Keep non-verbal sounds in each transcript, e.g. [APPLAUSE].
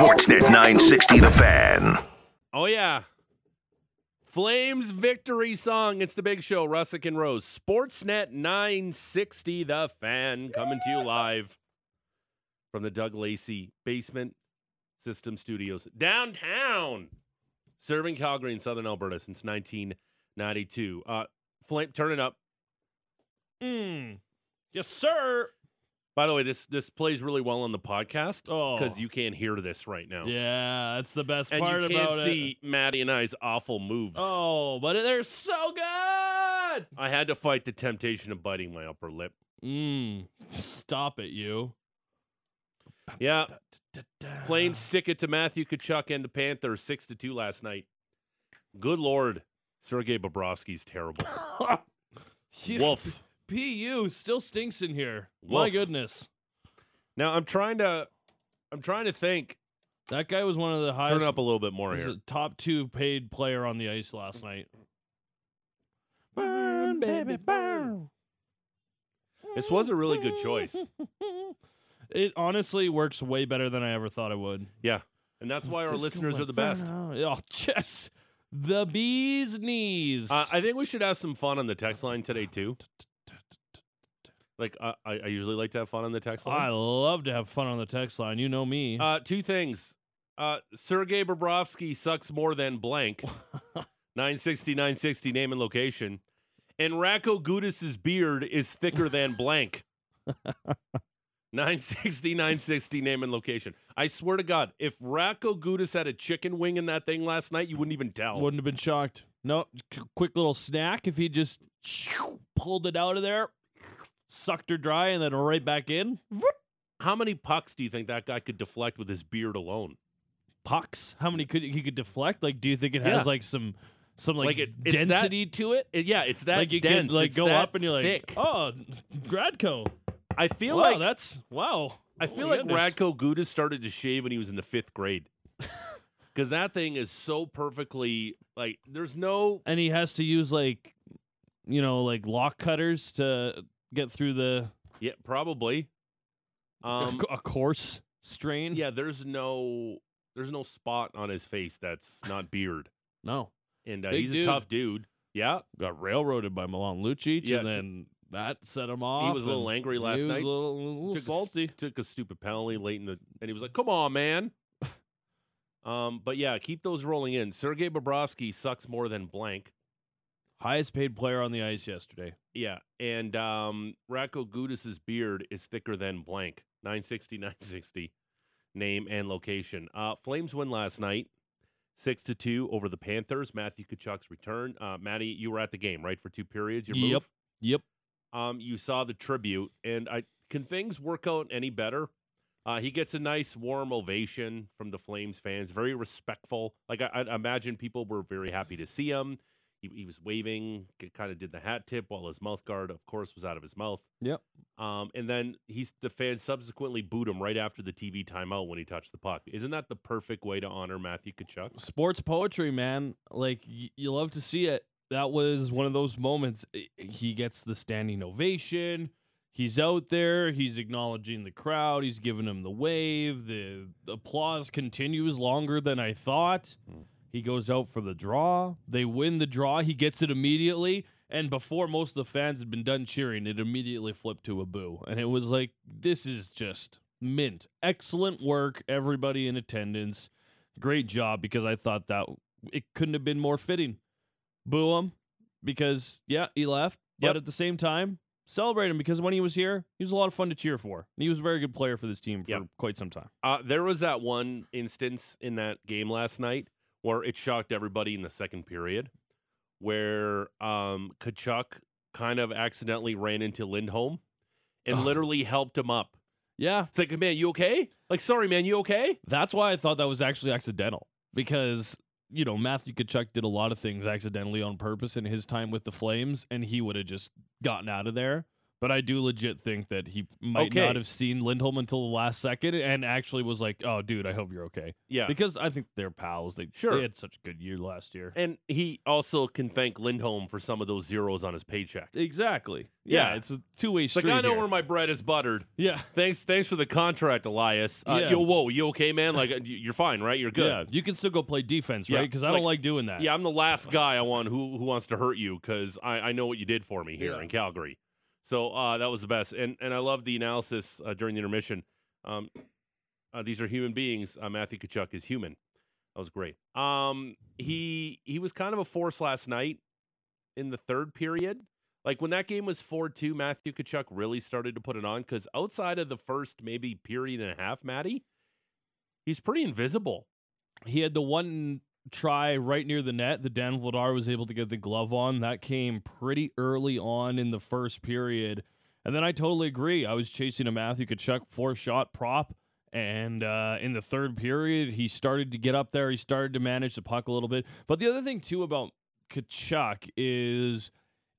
Sportsnet 960 The Fan. Oh yeah. Flames victory song. It's the big show. Russick and Rose. Sportsnet 960 The Fan coming to you live from the Doug Lacey Basement System Studios downtown. Serving Calgary and Southern Alberta since 1992. Uh Flame turn it up. Mm. Yes, sir. By the way, this this plays really well on the podcast Oh, because you can't hear this right now. Yeah, that's the best and part you can't about see Maddie and I's awful moves. Oh, but they're so good. I had to fight the temptation of biting my upper lip. Mm. Stop it, you. Yeah, Flames stick it to Matthew Tkachuk and the Panthers six to two last night. Good lord, Sergei Bobrovsky's terrible. [LAUGHS] Wolf. PU still stinks in here. My Woof. goodness. Now I'm trying to, I'm trying to think. That guy was one of the highest. Turn up a little bit more was here. a top two paid player on the ice last night. Burn, baby, burn. This was a really good choice. [LAUGHS] It honestly works way better than I ever thought it would. Yeah, and that's why our Just listeners are the best. Oh, [LAUGHS] yes. The bee's knees. Uh, I think we should have some fun on the text line today too. Like I, I usually like to have fun on the text line. I love to have fun on the text line. You know me. Uh, two things. Uh, Sergei Bobrovsky sucks more than blank. [LAUGHS] 960, 960, name and location. And Radko Gudas's beard is thicker than blank. [LAUGHS] 960, 960, name and location. I swear to God, if Radko Gudas had a chicken wing in that thing last night, you wouldn't even tell. Wouldn't have been shocked. No, c- quick little snack if he just pulled it out of there, sucked her dry, and then right back in. How many pucks do you think that guy could deflect with his beard alone? Pucks. How many could he could deflect? Like, do you think it Yeah. has like some some like, Like it- it's that- density to it? It- yeah, it's that like you dense. could like it's go up and you're like, thick. oh, Gradco. I feel wow, like that's wow. I Oh feel my like goodness. Radko Gudas started to shave when he was in the fifth grade. [LAUGHS] Because that thing is so perfectly like there's no and he has to use like, you know, like lock cutters to get through the yeah probably um a coarse strain. yeah there's no there's no spot on his face that's not beard no, and uh, Big he's dude. a tough dude yeah got railroaded by Milan Lucic, Yeah, and t- then that set him off. He was a little and angry last he was night. a little, a little took a salty. took a stupid penalty late in the and he was like come on man [LAUGHS] um but yeah keep those rolling in Sergei Bobrovsky sucks more than blank Highest paid player on the ice yesterday. Yeah, and um, Radko Gudas's beard is thicker than blank. 960, [LAUGHS] 960, name and location. Uh, Flames win last night, six to two over the Panthers. Matthew Tkachuk's return. Uh, Maddie, you were at the game, right, for two periods. Your Yep. move. Yep. Um, you saw the tribute, and I can things work out any better? Uh, he gets a nice warm ovation from the Flames fans. Very respectful. Like I, I imagine people were very happy to see him. He, he was waving, kind of did the hat tip while his mouth guard, of course, was out of his mouth. Yep. Um, and then he's the fans subsequently booed him right after the TV timeout when he touched the puck. Isn't that the perfect way to honor Matthew Tkachuk? Sports poetry, man. Like y- you love to see it. That was one of those moments. He gets the standing ovation. He's out there. He's acknowledging the crowd. He's giving him the wave. The, the applause continues longer than I thought. He goes out for the draw. They win the draw. He gets it immediately. And before most of the fans had been done cheering, it immediately flipped to a boo. And it was like, this is just mint. Excellent work, everybody in attendance. Great job because I thought that it couldn't have been more fitting. Boo him because, yeah, he left. But Yep. at the same time, celebrate him because when he was here, he was a lot of fun to cheer for. And he was a very good player for this team for Yep. quite some time. Uh, there was that one instance in that game last night where it shocked everybody in the second period, where um, Tkachuk kind of accidentally ran into Lindholm and Oh. literally helped him up. Yeah, It's like, man, you okay? Like, sorry, man, you okay? That's why I thought that was actually accidental because you know Matthew Tkachuk did a lot of things accidentally on purpose in his time with the Flames, and he would have just gotten out of there. But I do legit think that he might Okay. not have seen Lindholm until the last second and actually was like, "Oh, dude, I hope you're okay." Yeah. Because I think they're pals. They Sure. they had such a good year last year. And he also can thank Lindholm for some of those zeros on his paycheck. Exactly. Yeah, Yeah. it's a two way street. like I know here. where my bread is buttered. yeah. Thanks, thanks for the contract, Elias. Uh, Yeah. Yo, whoa, you okay, man? Like, uh, you're fine, right? You're good. Yeah, you can still go play defense, right? Because I like- don't like doing that. Yeah, I'm the last guy I want who who wants to hurt you because I, I know what you did for me here Yeah. in Calgary. So uh, that was the best, and and I love the analysis uh, during the intermission. Um, uh, these are human beings. Uh, Matthew Tkachuk is human. That was great. Um, he he was kind of a force last night in the third period. Like when that game was four two, Matthew Tkachuk really started to put it on because outside of the first maybe period and a half, Matty, he's pretty invisible. He had the one try right near the net that Dan Vladar was able to get the glove on. That came pretty early on in the first period. And then I totally agree. I was chasing a Matthew Tkachuk four shot prop. And uh, in the third period, he started to get up there. He started to manage the puck a little bit. But the other thing, too, about Tkachuk is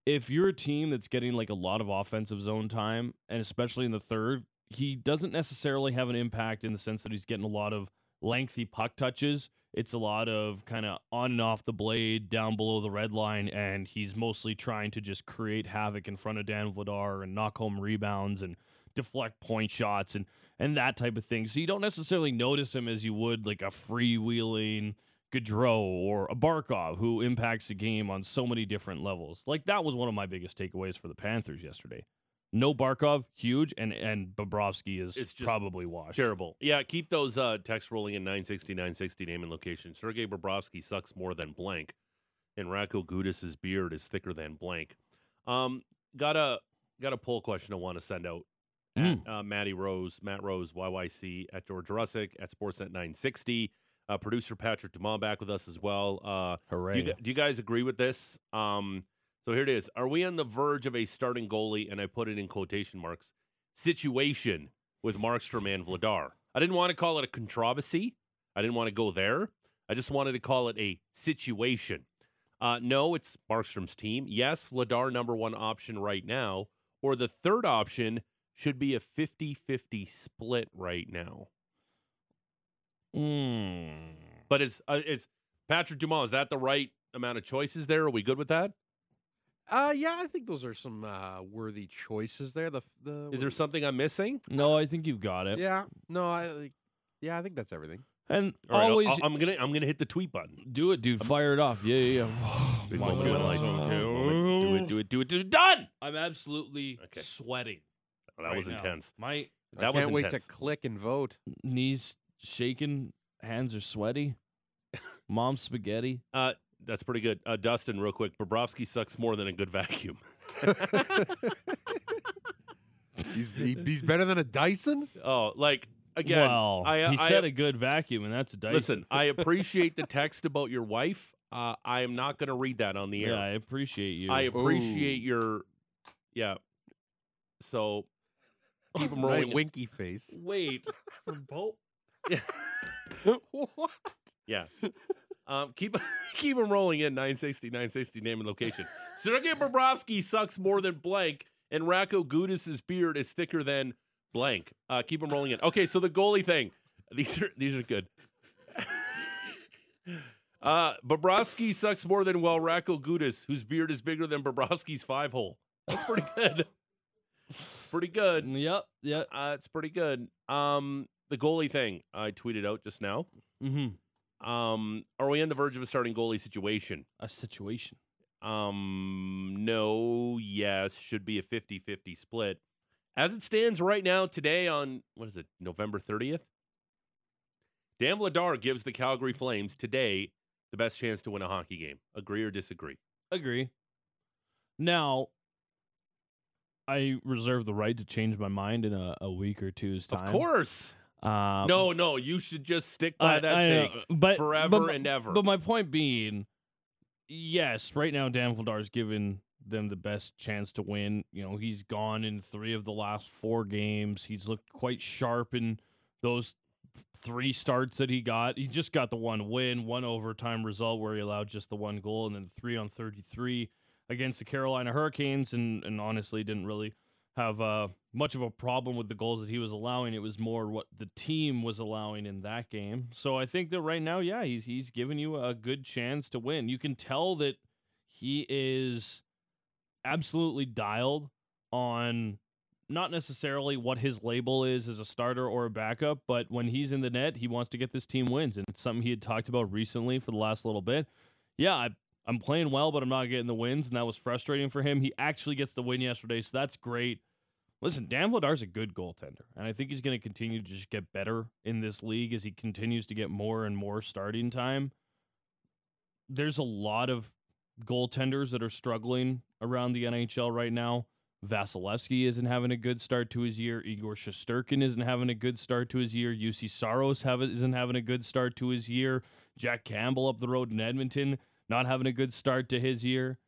if you're a team that's getting like a lot of offensive zone time, and especially in the third, he doesn't necessarily have an impact in the sense that he's getting a lot of lengthy puck touches. It's a lot of kind of on and off the blade, down below the red line, and he's mostly trying to just create havoc in front of Dan Vladar and knock home rebounds and deflect point shots and and that type of thing. So you don't necessarily notice him as you would like a freewheeling Gaudreau or a Barkov who impacts the game on so many different levels. Like that was one of my biggest takeaways for the Panthers yesterday. No Barkov, huge, and and Bobrovsky is It's just probably washed. Terrible. Yeah, keep those uh, texts rolling in 960, 960 name and location. Sergei Bobrovsky sucks more than blank, and Radko Gudas's beard is thicker than blank. Um, got a got a poll question I want to send out. Mm. At, uh, Matty Rose, Matt Rose, YYC at George Russick at Sportsnet 960. Uh, producer Patrick Dumont back with us as well. Uh, do, Hooray! you, do you guys agree with this? Um, so here it is. Are we on the verge of a starting goalie, and I put it in quotation marks, situation with Markstrom and Vladar? I didn't want to call it a controversy. I didn't want to go there. I just wanted to call it a situation. Uh, no, it's Markstrom's team. Yes, Vladar number one option right now. Or the third option should be a 50 50 split right now. Mm. But is, uh, is Patrick Dumont, is that the right amount of choices there? Are we good with that? Uh, yeah, I think those are some uh, worthy choices there. The the Is there something I'm missing? No, I think you've got it. Yeah, no, I like, yeah, I think that's everything. And All right, I'll- always I'll- I'm gonna I'm gonna hit the tweet button. do it, dude. Fire it off. Yeah, yeah, yeah. Big My moment in my life. goodness. Do it, do it, do it, do it. Done. I'm absolutely Okay. sweating. Oh, that right was now. intense. My That I was can't wait intense. to click and vote. knees shaking, hands are sweaty. [LAUGHS] Mom spaghetti. Uh, that's pretty good. Uh, Dustin, real quick. Bobrovsky sucks more than a good vacuum. [LAUGHS] he's he, he's better than a Dyson. Oh, like again. well, I, he I, said a good vacuum, and that's a Dyson. Listen, I [LAUGHS] appreciate the text about your wife. Uh, I am not going to read that on the air. yeah, I appreciate you. I appreciate your, yeah. So keep them [LAUGHS] rolling. Right, winky face. wait for both. what? Yeah. Um, keep [LAUGHS] keep them rolling in 960, 960 name and location. Sergei Bobrovsky sucks more than blank, and Radko Gudas's beard is thicker than blank. Uh, keep them rolling in. Okay, so the goalie thing. [LAUGHS] These are these are good. [LAUGHS] uh, Bobrovsky sucks more than well Radko Gudas, whose beard is bigger than Bobrovsky's five hole. That's pretty good. pretty good. Yep, yep. Uh, it's pretty good. Um, the goalie thing I tweeted out just now. Mm-hmm. Um, are we on the verge of a starting goalie situation? A situation. Um, no, yes, should be a 50-50 split. As it stands right now today on what is it, November 30th? Dan Vladar gives the Calgary Flames today the best chance to win a hockey game. Agree or disagree? Agree. Now, I reserve the right to change my mind in a, a week or two's time. Of course. Um, no, no, you should just stick by I- that I know, take but forever but- and ever. But my point being, yes, right now Dan Vladar's given them the best chance to win. You know, he's gone in three of the last four games. He's looked quite sharp in those three starts that he got. He just got the one win, one overtime result where he allowed just the one goal, and then three on thirty-three against the Carolina Hurricanes, and and honestly didn't really have uh, much of a problem with the goals that he was allowing. It was more what the team was allowing in that game. So I think that right now, yeah, he's he's giving you a good chance to win. You can tell that he is absolutely dialed on not necessarily what his label is as a starter or a backup, but when he's in the net, he wants to get this team wins. And it's something he had talked about recently for the last little bit. Yeah, I, I'm playing well, but I'm not getting the wins, and that was frustrating for him. He actually gets the win yesterday, so that's great. Listen, Dan Vladar's a good goaltender, and I think he's going to continue to just get better in this league as he continues to get more and more starting time. There's a lot of goaltenders that are struggling around the NHL right now. Vasilevskiy isn't having a good start to his year. Igor Shesterkin isn't having a good start to his year. Juuse Saros have, isn't having a good start to his year. Jack Campbell up the road in Edmonton not having a good start to his year.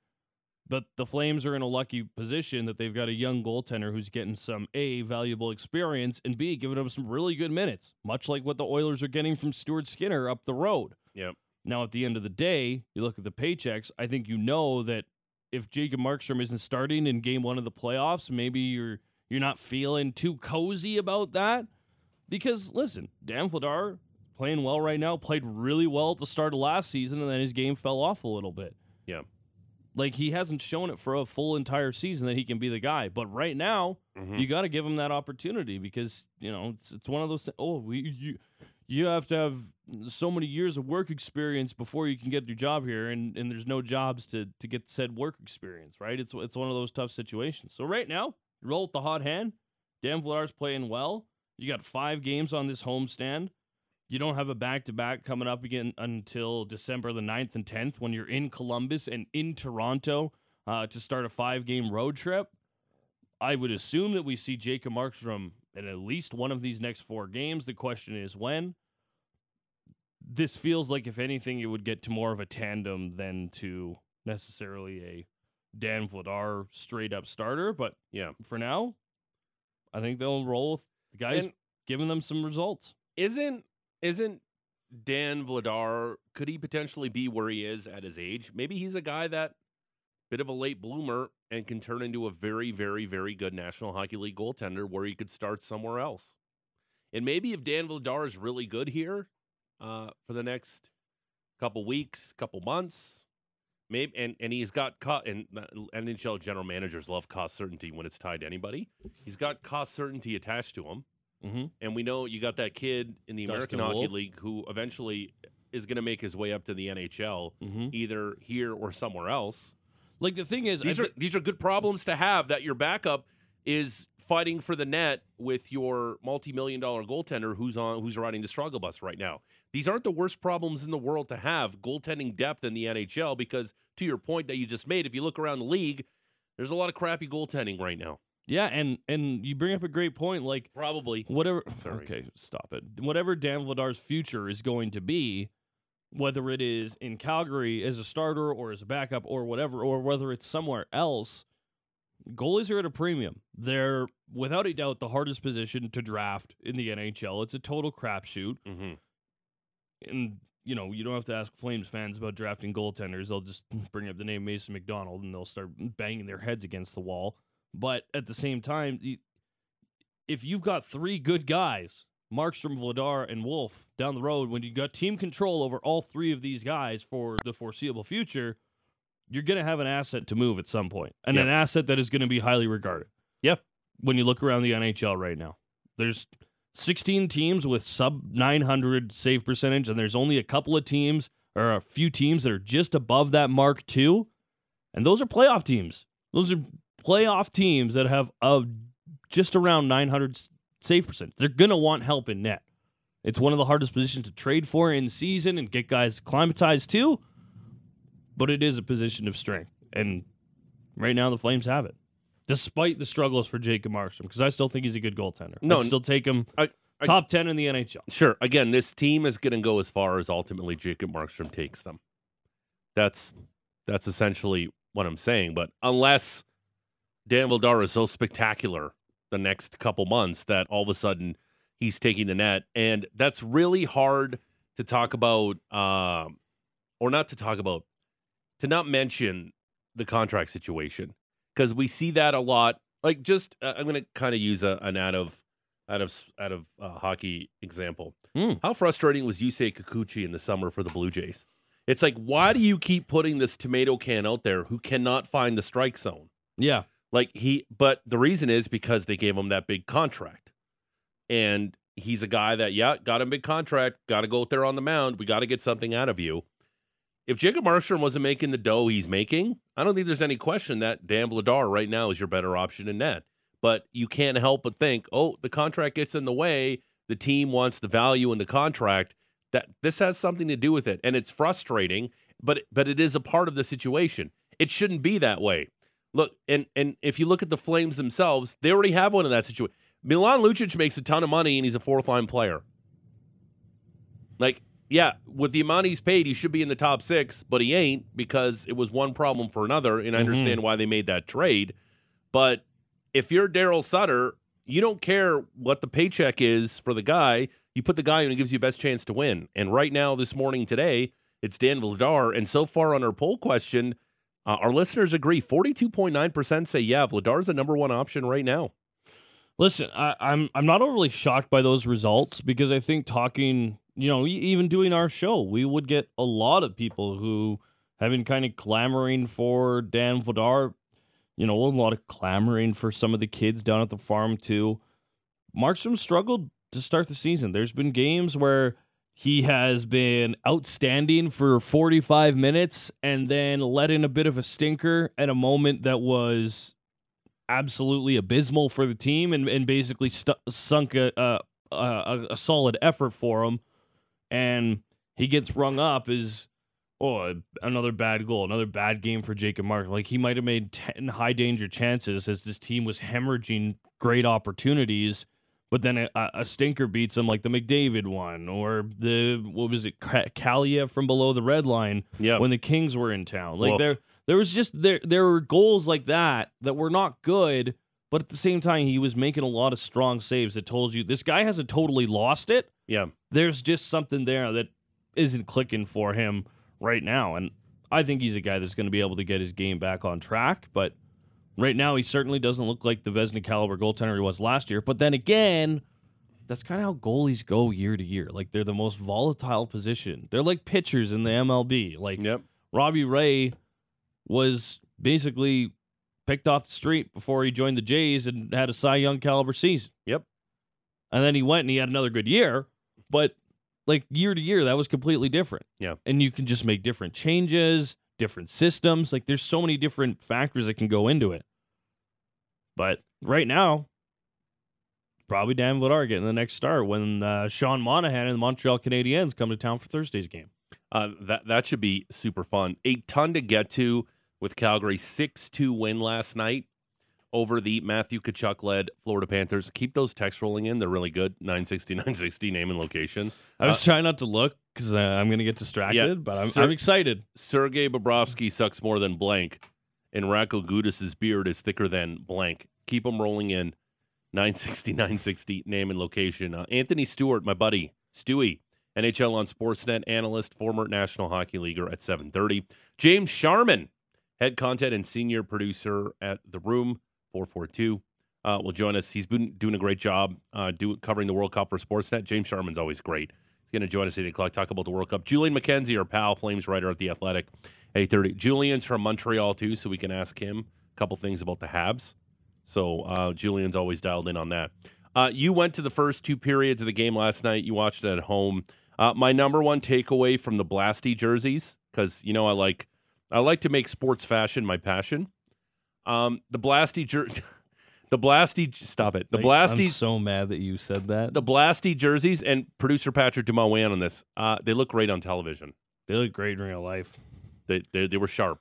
But the Flames are in a lucky position that they've got a young goaltender who's getting some A, valuable experience, and B, giving them some really good minutes, much like what the Oilers are getting from Stuart Skinner up the road. Yep. Now, at the end of the day, you look at the paychecks, I think you know that if Jacob Markstrom isn't starting in game one of the playoffs, maybe you're you're not feeling too cozy about that. Because listen, Dan Vladar playing well right now, played really well at the start of last season, and then his game fell off a little bit. Yeah. Like he hasn't shown it for a full entire season that he can be the guy. But right now, Mhm. you got to give him that opportunity because you know it's, it's one of those. Th- oh, we, you you have to have so many years of work experience before you can get your job here, and, and there's no jobs to to get said work experience. Right? It's it's one of those tough situations. So right now, roll with the hot hand. Dan Vladar's playing well. You got five games on this homestand. You don't have a back to back coming up again until December the 9th and 10th when you're in Columbus and in Toronto uh, to start a five game road trip. I would assume that we see Jacob Markstrom in at least one of these next four games. The question is when. This feels like, if anything, it would get to more of a tandem than to necessarily a Dan Vladar straight up starter. But Yeah. for now, I think they'll roll with the guys And- giving them some results. Isn't isn't Dan Vladar? Could he potentially be where he is at his age? Maybe he's a guy that bit of a late bloomer and can turn into a very, very, very good National Hockey League goaltender where he could start somewhere else. And maybe if Dan Vladar is really good here uh, for the next couple weeks, couple months, maybe and and he's got cost and uh, NHL general managers love cost certainty when it's tied to anybody. He's got cost certainty attached to him. Mm-hmm. And we know you got that kid in the American Dustin Hockey Wolf. League who eventually is going to make his way up to the NHL, Mm-hmm. either here or somewhere else. Like the thing is, These are thi- these are good problems to have. That your backup is fighting for the net with your multi-million dollar goaltender who's on who's riding the struggle bus right now. These aren't the worst problems in the world to have goaltending depth in the NHL because to your point that you just made, if you look around the league, there's a lot of crappy goaltending right now. Yeah, and and you bring up a great point. Like Probably. whatever. [LAUGHS] Sorry. Okay, stop it. Whatever Dan Vladar's future is going to be, whether it is in Calgary as a starter or as a backup or whatever, or whether it's somewhere else, goalies are at a premium. They're without a doubt the hardest position to draft in the NHL. It's a total crapshoot. hmm and you know you don't have to ask Flames fans about drafting goaltenders. They'll just [LAUGHS] bring up the name Mason McDonald and they'll start banging their heads against the wall. But at the same time, if you've got three good guys, Markstrom, Vladar, and Wolf down the road, when you've got team control over all three of these guys for the foreseeable future, you're going to have an asset to move at some point, and Yep. an asset that is going to be highly regarded. Yep. When you look around the NHL right now, there's 16 teams with sub 900 save percentage, and there's only a couple of teams or a few teams that are just above that mark too, and those are playoff teams. Those are playoff teams that have a just around 900 save percent. They're gonna want help in net. It's one of the hardest positions to trade for in season and get guys acclimatized to, but it is a position of strength, and right now the Flames have it. Despite the struggles for Jacob Markstrom, because I still think he's a good goaltender. No, I'd still take him I- I- top ten in the NHL. Sure. Again, this team is going to go as far as ultimately Jacob Markstrom takes them. That's that's essentially what I'm saying. But unless Dan Vladar is so spectacular the next couple months that all of a sudden he's taking the net, and that's really hard to talk about, um, or not to talk about, to not mention the contract situation because we see that a lot Like just uh, I'm going to kind of use a, an out of out of out of uh, hockey example. Hmm. How frustrating was Yusei Kikuchi in the summer for the Blue Jays? It's like why do you keep putting this tomato can out there who cannot find the strike zone? Yeah. Like he, but the reason is because they gave him that big contract, and he's a guy that yeah got a big contract, got to go out there on the mound. We got to get something out of you. If Jacob Markstrom wasn't making the dough he's making, I don't think there's any question that Dan Vladar right now is your better option in net. But you can't help but think, oh, the contract gets in the way. The team wants the value in the contract. That this has something to do with it, and it's frustrating. But but it is a part of the situation. It shouldn't be that way. Look, and and if you look at the Flames themselves, they already have one in that situation. Milan Lucic makes a ton of money and he's a fourth line player. Like, yeah, with the amount he's paid, he should be in the top six, but he ain't because it was one problem for another. And I Mhm. understand why they made that trade. But if you're Daryl Sutter, you don't care what the paycheck is for the guy. You put the guy in who gives you best chance to win. And right now, this morning, today, it's Dan Vladar. And so far on our poll question, uh, our listeners agree. 42.9% say, yeah, Vladar's the number one option right now. Listen, I, I'm I'm not overly shocked by those results because I think talking, you know, even doing our show, we would get a lot of people who have been kind of clamoring for Dan Vladar. You know, a lot of clamoring for some of the kids down at the farm too. Markstrom struggled to start the season. There's been games where he has been outstanding for 45 minutes and then let in a bit of a stinker at a moment that was absolutely abysmal for the team and, and basically sunk a, a, a, a solid effort for him. And he gets rung up as, oh, another bad goal, another bad game for Jacob Mark. Like he might have made 10 high danger chances as this team was hemorrhaging great opportunities. But then a, a stinker beats him, like the McDavid one, or the what was it, Ka- Kalia from below the red line Yeah. when the Kings were in town. Like Woof. there, there was just there there were goals like that that were not good, but at the same time he was making a lot of strong saves that told you this guy hasn't totally lost it. yeah. There's just something there that isn't clicking for him right now, and I think he's a guy that's going to be able to get his game back on track. But right now, he certainly doesn't look like the Vezina caliber goaltender he was last year. But then again. That's kind of how goalies go year to year. Like they're the most volatile position. They're like pitchers in the MLB. Like Yep. Robbie Ray was basically picked off the street before he joined the Jays and had a Cy Young caliber season. Yep. And then he went and he had another good year, but like year to year, that was completely different. Yeah. And you can just make different changes, different systems. Like there's so many different factors that can go into it. But right now, probably Dan Vladar getting the next start when uh, Sean Monahan and the Montreal Canadiens come to town for Thursday's game. Uh, that that should be super fun. A ton to get to with Calgary six two win last night over the Matthew Tkachuk led Florida Panthers. Keep those texts rolling in; they're really good. 960, [LAUGHS] 960 name and location. I was trying not to look because uh, I'm going to get distracted, but I'm, Sir- I'm excited. Sergei Bobrovsky sucks more than blank, and Radko Gudas's beard is thicker than blank. Keep them rolling in. 960, [LAUGHS] 960 name and location. Uh, Anthony Stewart, my buddy Stewie, NHL on Sportsnet analyst, former National Hockey Leaguer at 7:30. James Sharman, head content and senior producer at The Room 442, uh, will join us. He's been doing a great job uh, do, covering the World Cup for Sportsnet. James Sharman's always great. He's going to join us at 8 o'clock, talk about the World Cup. Julian McKenzie, our pal, Flames writer at The Athletic, 8.30. Julian's from Montreal, too, so we can ask him a couple things about the Habs. So uh, Julian's always dialed in on that. Uh, you went to the first two periods of the game last night. You watched it at home. Uh, my number one takeaway from the Blasty jerseys, because you know I like I like to make sports fashion my passion. Um, the Blasty jer- [LAUGHS] the Blasty stop it. The Like, I'm Blasty so mad that you said that. the Blasty jerseys and producer Patrick Dumont weigh in on this. Uh, they look great on television. They look great in real life. They they, they were sharp.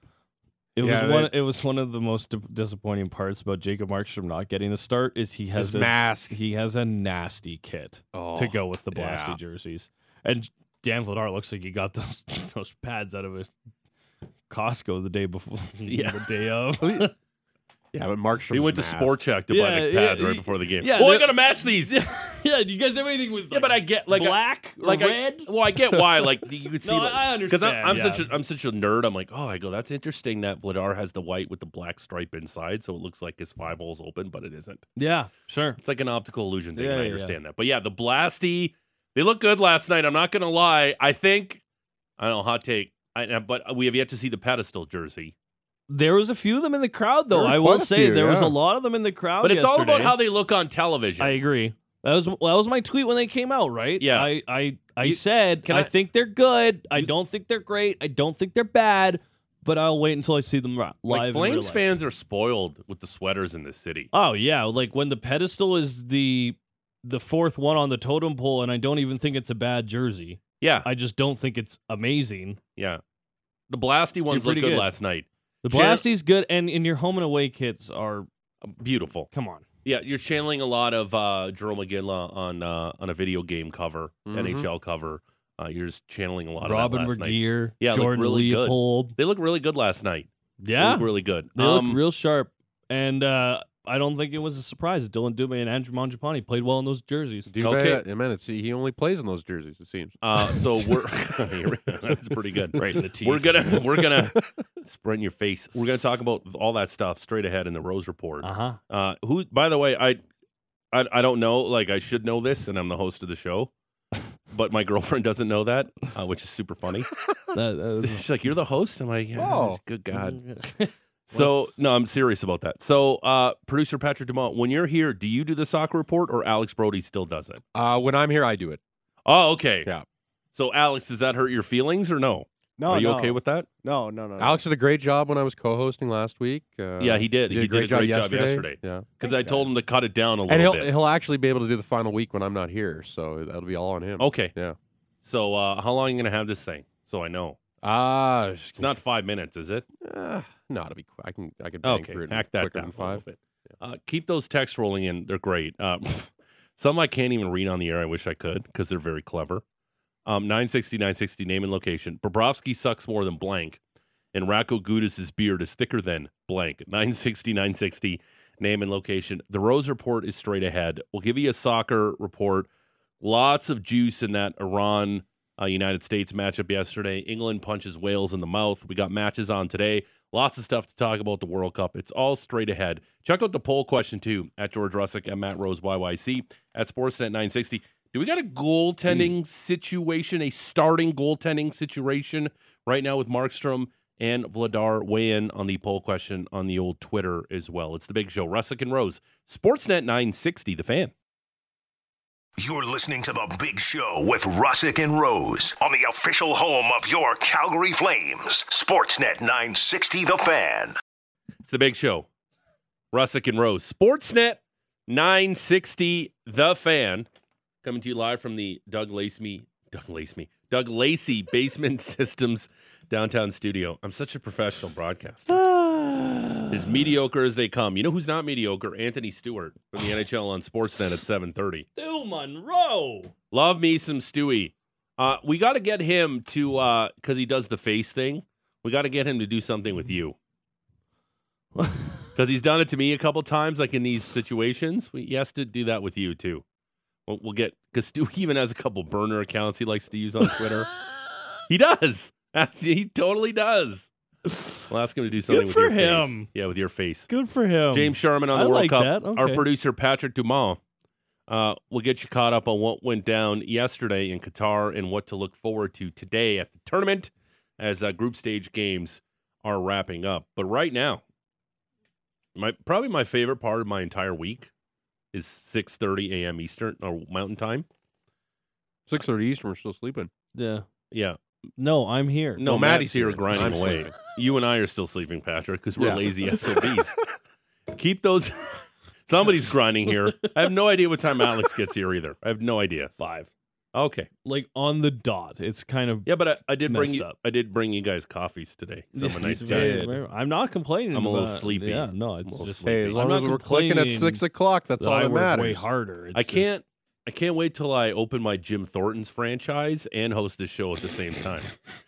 It Yeah, was one. It was one of the most di- disappointing parts about Jacob Markstrom not getting the start. Is he has His a, mask. he has a nasty kit Oh, to go with the Blasty yeah. jerseys, and Dan Vladar looks like he got those [LAUGHS] those pads out of his Costco the day before, [LAUGHS] Yeah. the day of. Yeah, but Markstrom. He went to Sport Chek to buy Yeah, the yeah, pads right before the game. yeah, oh, I they're- gotta match these. [LAUGHS] yeah, do you guys have anything with Yeah, but I get like I- black or like I- red? well, I get why. Like you could [LAUGHS] see, no, like, I I because. I'm, I'm yeah. such a I'm such a nerd. I'm like, oh, I go, that's interesting that Vladar has the white with the black stripe inside, so it looks like his five holes open, but it isn't. yeah, sure. It's like an optical illusion thing. Yeah, and I yeah, yeah. understand that. But yeah, the Blasty, they look good last night. I'm not gonna lie. I think I don't know, hot take. I, but we have yet to see the pedestal jersey. There was a few of them in the crowd, though. I will say few, there was a lot of them in the crowd. But it's all about how they look on television. I agree. That was that was my tweet when they came out, right? Yeah. I I, I You- said I, I- think they're good. I don't think they're great. I don't think they're bad. But I'll wait until I see them live. like Flames fans are spoiled with the sweaters in this city. Oh yeah, like when the pedestal is the the fourth one on the totem pole, and I don't even think it's a bad jersey. Yeah, I just don't think it's amazing. yeah. The Blasty ones look good, good. last night. The Sure. Blasty's good, and in your home and away kits are Beautiful. come on. Yeah, you're channeling a lot of uh, Jarome Iginla on uh, on a video game cover, Mhm. NHL cover. Uh, you're just channeling a lot Robin of that last night. Yeah, it Jordan really good. They look really good last night. They Yeah, look really good. They Um, look real sharp, and uh, I don't think it was a surprise. that Dillon Dubé and Andrew Mangiapane played well in those jerseys. Dubé, Okay. I mean, it's, he only plays in those jerseys. It seems. Uh, so [LAUGHS] we're [LAUGHS] that's pretty good. Right in the teeth. We're gonna we're gonna spread in your face. We're gonna talk about all that stuff straight ahead in the Rose Report. Uh huh. Uh, who, by the way, I, I, I don't know. Like, I should know this, and I'm the host of the show, but my girlfriend doesn't know that, uh, which is super funny. [LAUGHS] She's like, "You're the host." I'm like, yeah, Oh. "Good God." So no, I'm serious about that. So, uh, producer Patrick Dumont, when you're here, do you do the soccer report, or Alex Brody still does it? Uh, when I'm here, I do it. Oh, okay. Yeah. So, Alex, does that hurt your feelings or no? No, Are you no. okay with that? No, no, no. no. Alex did a great job when I was co-hosting last week. Uh, Yeah, he did. He did He a great, did a job, great job yesterday. yesterday. Yeah, Because I Thanks, told him to cut it down a little bit. and he'll bit. he'll actually be able to do the final week when I'm not here, so that'll be all on him. okay. Yeah. So, uh, how long are you gonna have this thing? So I know Ah, it's not five minutes, is it? Uh, no, it'll be. I can. I can. Okay, through it hack that quicker down than a little five. Uh, keep those texts rolling in; they're great. Uh, [LAUGHS] some I can't even read on the air. I wish I could because they're very clever. Um, 960, 960, name and location. Bobrovsky sucks more than blank, and Radko Gudas' beard is thicker than blank. [LAUGHS] 960, 960, name and location. The Rose Report is straight ahead. We'll give you a soccer report. Lots of juice in that Iran uh, United States matchup yesterday. England punches Wales in the mouth. We got matches on today. Lots of stuff to talk about the World Cup. It's all straight ahead. Check out the poll question too at George Russick and Matt Rose YYC at Sportsnet 960. Do we got a goaltending situation, a starting goaltending situation right now with Markstrom and Vladar? Weigh in on the poll question on the old Twitter as well. It's the big show. Russick and Rose, Sportsnet 960, the fan. You're listening to The Big Show with Russick and Rose on the official home of your Calgary Flames. Sportsnet 960 The Fan. It's the big show. Russick and Rose. Sportsnet 960 The Fan. Coming to you live from the Doug Lacey Doug Lacey Doug Lacey Basement [LAUGHS] Systems downtown studio. I'm such a professional broadcaster. [LAUGHS] [SIGHS] As mediocre as they come. You know who's not mediocre? Anthony Stewart from the [SIGHS] NHL on Sportsnet at 7:30. Stu Monroe. Love me some Stewie. Uh, we got to get him to uh, because he does the face thing. We got to get him to do something with you [LAUGHS] because he's done it to me a couple times, like in these situations. We, he has to do that with you too. We'll, we'll get because Stewie [LAUGHS] even has a couple burner accounts he likes to use on Twitter. [LAUGHS] he does. he totally does. We'll ask him to do something with for your face. him. Yeah, with your face. Good for him. James Sharman on the I World like Cup. that. Our producer Patrick Dumont uh, will get you caught up on what went down yesterday in Qatar and what to look forward to today at the tournament as uh, group stage games are wrapping up. But right now, my probably my favorite part of my entire week is 6:30 a.m. Eastern or Mountain Time. Six thirty Eastern. We're still sleeping. Yeah. Yeah, No, I'm here. no, Maddie's here here. grinding I'm away. sleeping. You and I are still sleeping, Patrick, because we're Yeah. lazy [LAUGHS] SOBs. Keep those. [LAUGHS] Somebody's grinding here. I have no idea what time Alex gets here either. I have no idea. Five. Okay. Like on the dot. It's kind of. Yeah, but I, I did bring Messed you. up. I did bring you guys coffees today. So I'm a [LAUGHS] nice It's guy. did. I'm not complaining. I'm a little about- sleepy. Yeah, no, it's a little just sleepy. Hey, as I'm long not as we're clicking at complaining six o'clock, that's that all I that work matters. way harder. It's I just- can't. I can't wait till I open my Jim Thornton's franchise and host this show at the same time.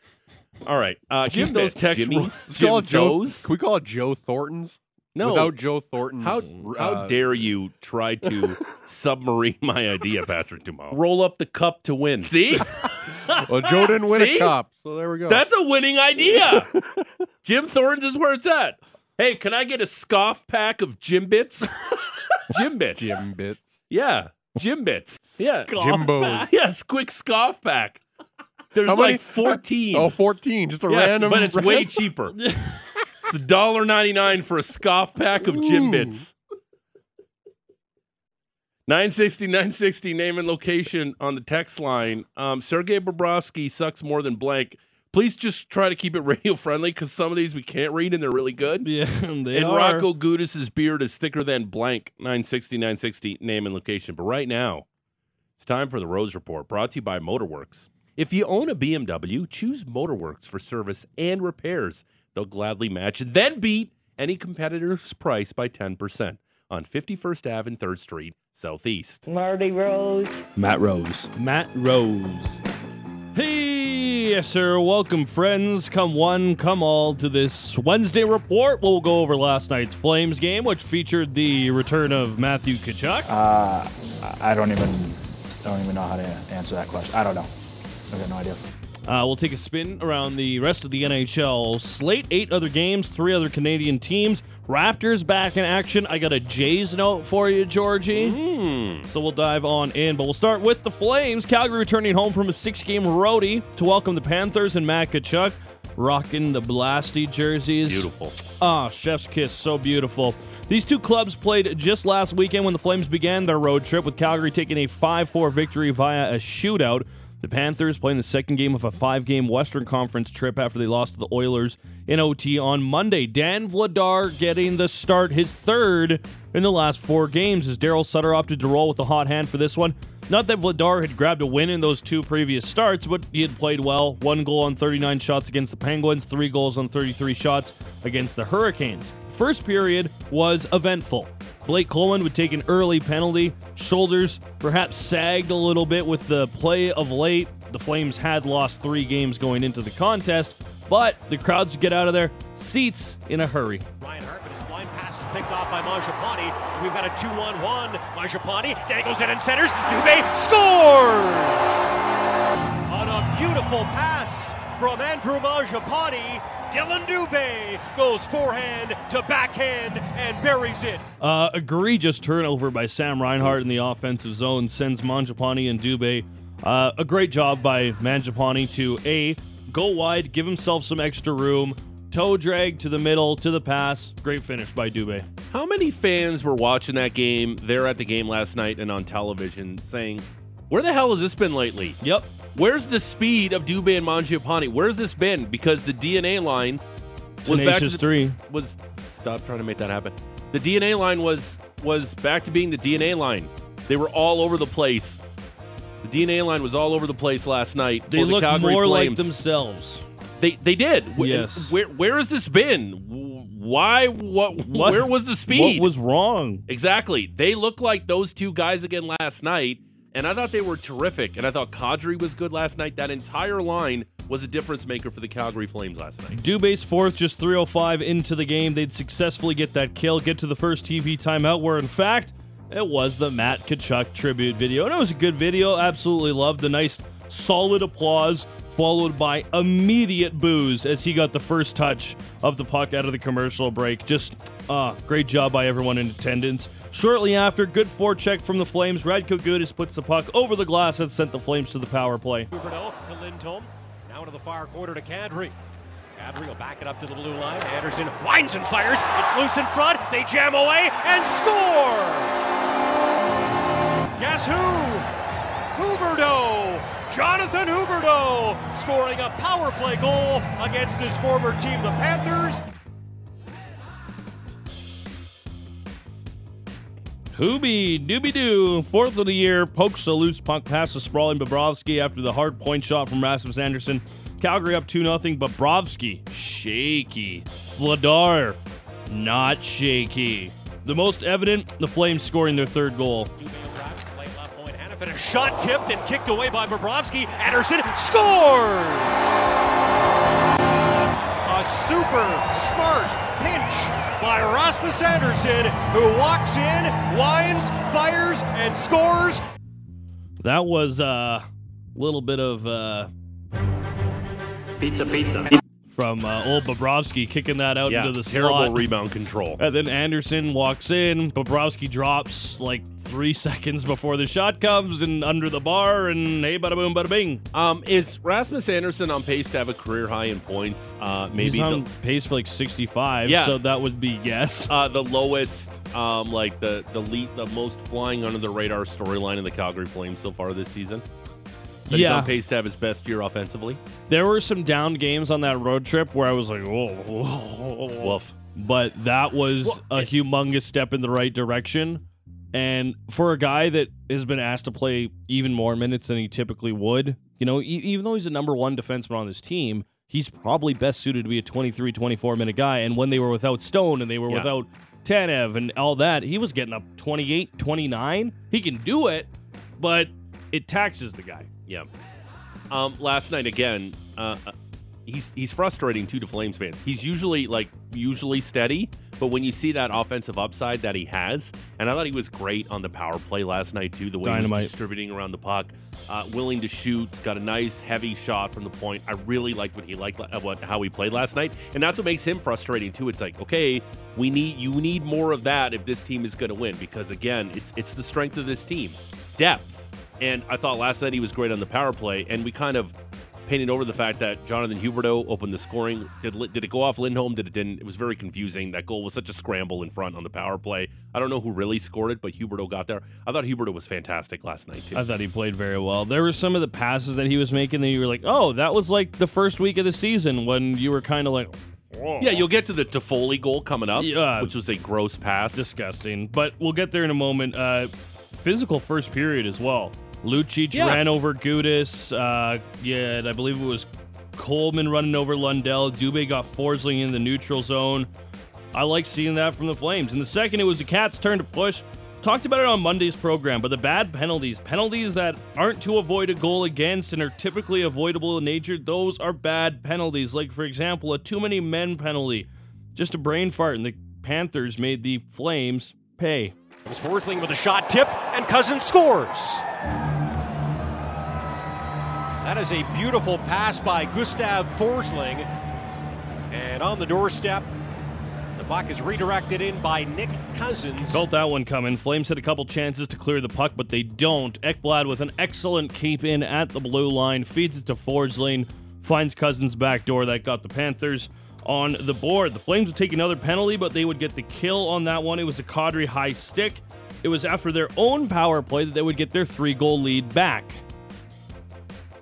[LAUGHS] All right, uh, keep Jim those Bits, text Jimmy. Jim Joe. Joes? Can we call it Joe Thornton's? No. Without Joe Thornton's. How how uh, dare you try to [LAUGHS] submarine my idea, Patrick Dumont? Roll up the cup to win. See? [LAUGHS] Well, Joe didn't win See? a cup, so there we go. That's a winning idea. Jim Thornton's is where it's at. Hey, can I get a scoff pack of Jim Bits? Jim Bits. Jim Bits. Yeah. Jim Bits. Yeah. Jimbos. [LAUGHS] Yes, quick scoff pack. There's How many- like 14. Oh, 14. Just a yes, random. but it's way cheaper. [LAUGHS] it's $1.99 for a scoff pack of Jim Ooh. Bits. 960, 960, name and location on the text line. Um, Sergei Bobrovsky sucks more than blank. Please just try to keep it [LAUGHS] radio friendly because some of these we can't read and they're really good. Yeah, [LAUGHS] they and are. Radko Gudas's beard is thicker than blank 960, 960, name and location. But right now, it's time for the Rose Report brought to you by Motorworks. If you own a BMW, choose Motorworks for service and repairs. They'll gladly match, then beat any competitor's price by 10% on 51st Ave and 3rd Street, Southeast. Marty Rose. Matt Rose. Matt Rose. Hey, yes, sir. Welcome, friends. Come one, come all to this Wednesday report. We'll go over last night's Flames game, which featured the return of Matthew Tkachuk. Uh, I don't even I don't even know how to answer that question. I don't know. I got no idea. Uh, we'll take a spin around the rest of the NHL slate. Eight other games, three other Canadian teams. Raptors back in action. I got a Jays note for you, Georgie. Hmm. So we'll dive on in, but we'll start with the Flames. Calgary returning home from a six-game roadie to welcome the Panthers and Matt Tkachuk, rocking the Blasty jerseys. Beautiful. Ah, chef's kiss, so beautiful. These two clubs played just last weekend when the Flames began their road trip, with Calgary taking a 5-4 victory via a shootout. The Panthers playing the second game of a five-game Western Conference trip after they lost to the Oilers in OT on Monday. Dan Vladar getting the start, his third in the last four games, as Daryl Sutter opted to roll with the hot hand for this one. Not that Vladar had grabbed a win in those two previous starts, but he had played well. One goal on 39 shots against the Penguins, three goals on 33 shots against the Hurricanes. First period was eventful. Blake Coleman would take an early penalty. Shoulders perhaps sagged a little bit with the play of late. The Flames had lost three games going into the contest, but the crowds get out of their seats in a hurry. Reinhart, but his blind pass is picked off by Mangiapane. We've got a 2-1-1. Mangiapane dangles it and centers. Dubé scores! On a beautiful pass from Andrew Mangiapane, Dillon Dubé goes forehand to backhand and buries it. Uh, egregious turnover by Sam Reinhart in the offensive zone sends Mangiapane and Dubé. Uh, a great job by Mangiapane to A, go wide, give himself some extra room, toe drag to the middle, to the pass. Great finish by Dubé. How many fans were watching that game there at the game last night and on television saying, Where the hell has this been lately? Yep. Where's the speed of Dubé and Mangiapane? Where's this been? Because the DNA line was back to the, three. was stop trying to make that happen. The DNA line was was back to being the DNA line. They were all over the place. The DNA line was all over the place last night. They for the look more like themselves. They they did. Yes. Where where has this been? Why? What? [LAUGHS] What- Where was the speed? What was wrong? Exactly. They looked like those two guys again last night, and I thought they were terrific. And I thought Kadri was good last night. That entire line was a difference maker for the Calgary Flames last night. Dubé's fourth, just 305 into the game. They'd successfully get that kill, get to the first TV timeout, where in fact, it was the Matt Tkachuk tribute video. And it was a good video. Absolutely loved the nice, solid applause, followed by immediate boos as he got the first touch of the puck out of the commercial break. Just uh, great job by everyone in attendance. Shortly after, good forecheck from the Flames. Radko Gudas puts the puck over the glass and sent the Flames to the power play. To Lindholm. Now into the far corner to Kadri. Kadri will back it up to the blue line. Andersson winds and fires. It's loose in front. They jam away and score! Guess who? Huberdeau! Jonathan Huberdeau scoring a power play goal against his former team, the Panthers. Hoobie dooby doo, fourth of the year, pokes a loose puck past the sprawling Bobrovsky after the hard point shot from Rasmus Andersson. Calgary up 2 0, Bobrovsky, shaky. Vladar, not shaky. The most evident, the Flames scoring their third goal. Hanifin, a shot tipped and kicked away by Bobrovsky. Andersson scores! A super smart pinch by Rasmus Andersson, who walks in, winds, fires, and scores. That was a little bit of uh, Pizza, pizza. From uh, old Bobrovsky kicking that out Yeah, into the terrible slot. rebound control. And then Andersson walks in. Bobrovsky drops like three [LAUGHS] seconds before the shot comes and under the bar, and hey, bada boom, bada bing. Um, is Rasmus Andersson on pace to have a career high in points? Uh, maybe He's on the, pace for like 65. Yeah. So that would be yes. uh, the lowest, um, like the the lead, the most flying under the radar storyline in the Calgary Flames so far this season. That He's Yeah. on pace to have his best year offensively. There were some down games on that road trip where I was like, whoa, whoa, whoa, whoa. Woof. But that was Well, a it- humongous step in the right direction. And for a guy that has been asked to play even more minutes than he typically would, you know, e- even though he's a number one defenseman on this team, he's probably best suited to be a 23, 24 minute guy. And when they were without Stone and they were Yeah. without Tanev and all that, he was getting up 28, 29. He can do it, but it taxes the guy. Yeah. Um, last night again, uh, uh, he's he's frustrating too to Flames fans. He's usually like usually steady, but when you see that offensive upside that he has, and I thought he was great on the power play last night too. The way he was distributing around the puck, uh, willing to shoot, got a nice heavy shot from the point. I really liked what he liked, uh, what how he played last night, and that's what makes him frustrating too. It's like okay, we need you need more of that if this team is going to win because again, it's it's the strength of this team, depth. And I thought last night he was great on the power play, and we kind of painted over the fact that Jonathan Huberdeau opened the scoring. Did did it go off Lindholm? Did it didn't? It was very confusing. That goal was such a scramble in front on the power play. I don't know who really scored it, but Huberdeau got there. I thought Huberdeau was fantastic last night too. I thought he played very well. There were some of the passes that he was making that you were like, oh, that was like the first week of the season when you were kind of like, Whoa. yeah, you'll get to the Toffoli goal coming up, Yeah. which was a gross pass. disgusting. But we'll get there in a moment. Uh, physical first period as well. Lucic Yeah. ran over Gudas. Uh, yeah, and I believe it was Coleman running over Lundell. Dubé got Forsling in the neutral zone. I like seeing that from the Flames. In the second, it was the Cats' turn to push. Talked about it on Monday's program, but the bad penalties, penalties that aren't to avoid a goal against and are typically avoidable in nature, those are bad penalties. Like, for example, a too many men penalty. Just a brain fart, and the Panthers made the Flames pay. It was Forsling with a shot tip, and Cousins scores. That is a beautiful pass by Gustav Forsling. And on the doorstep, the puck is redirected in by Nick Cousins. Felt that one coming. Flames had a couple chances to clear the puck, but they don't. Ekblad with an excellent keep in at the blue line, feeds it to Forsling, finds Cousins back door. That got the Panthers on the board. The Flames would take another penalty, but they would get the kill on that one. It was a Kadri high stick. It was after their own power play that they would get their three goal lead back.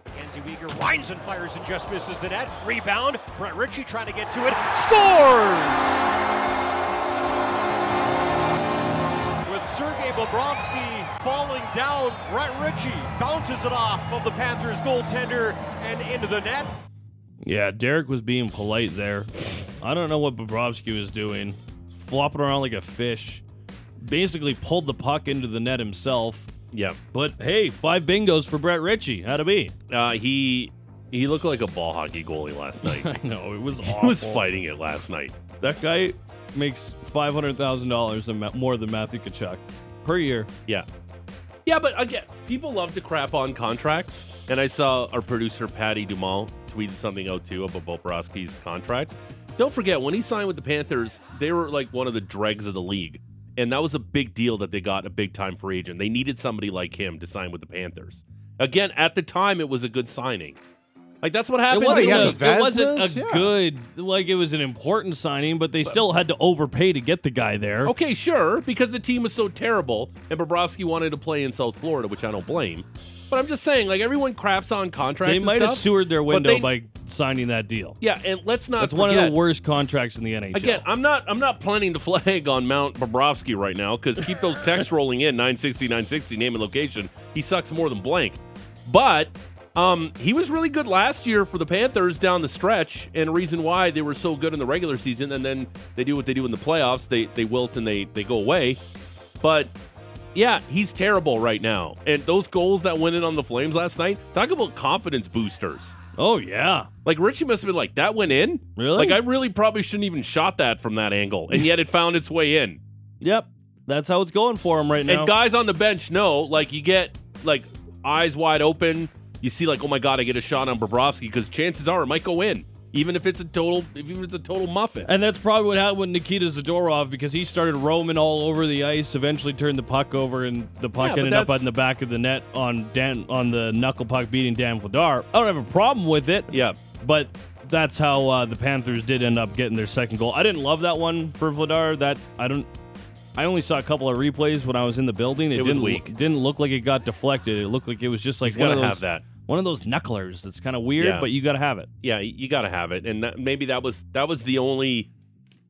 Mackenzie Weegar winds and fires and just misses the net. Rebound. Brett Ritchie trying to get to it. Scores! With Sergei Bobrovsky falling down, Brett Ritchie bounces it off of the Panthers goaltender and into the net. Yeah, Derek was being polite there. I don't know what Bobrovsky was doing. Flopping around like a fish. Basically pulled the puck into the net himself. yeah, But hey, five bingos for Brett Ritchie. How'd it be? uh, he he looked like a ball hockey goalie last [LAUGHS] night. I know, it was awful. he was fighting it last night. That guy makes $500,000 more than Matthew Tkachuk per year. Yeah. Yeah, but again, people love to crap on contracts. And I saw our producer, Patty Dumont, tweeted something out too about Bobrovsky's contract. Don't forget, when he signed with the Panthers, they were like one of the dregs of the league. And that was a big deal that they got a big time free agent. They needed somebody like him to sign with the Panthers. Again, at the time, it was a good signing. Like, that's what happened. was- had him. the it wasn't a yeah. good, like it was an important signing, but they still had to overpay to get the guy there. Okay, sure, because the team was so terrible and Bobrovsky wanted to play in South Florida, which I don't blame. But I'm just saying, like, everyone craps on contracts. They might have stuff. sewered their window they- by signing that deal. Yeah, and let's not That's one of the worst contracts in the NHL. Again, I'm not I'm not planting the flag on Mount Bobrovsky right now because keep those [LAUGHS] texts rolling in 960 960 name and location. He sucks more than blank, but um, he was really good last year for the Panthers down the stretch, and reason why they were so good in the regular season, and then they do what they do in the playoffs. They they wilt and they they go away, but. Yeah, he's terrible right now. And those goals that went in on the Flames last night, talk about confidence boosters. Oh yeah, Like Ritchie must have been like, that went in? really? Like I really probably shouldn't even shot that from that angle. And yet it found its way in. yep, that's how it's going for him right now. And guys on the bench know, like you get like eyes wide open. You see, like, oh my god, I get a shot on Bobrovsky because chances are it might go in, even if it's a total, even if it's a total muffin. And that's probably what happened with Nikita Zadorov because he started roaming all over the ice, eventually turned the puck over, and the puck Yeah, ended up on the back of the net on Dan on the knuckle puck beating Dan Vladar. I don't have a problem with it, yeah, but that's how uh, the Panthers did end up getting their second goal. I didn't love that one for Vladar. That I don't. I only saw a couple of replays when I was in the building. It, It didn't weak. Didn't look like it got deflected. It looked like it was just like he's one of those have that. One of those knucklers. That's kind of weird, Yeah. but you got to have it. Yeah, you got to have it, and that, maybe that was that was the only,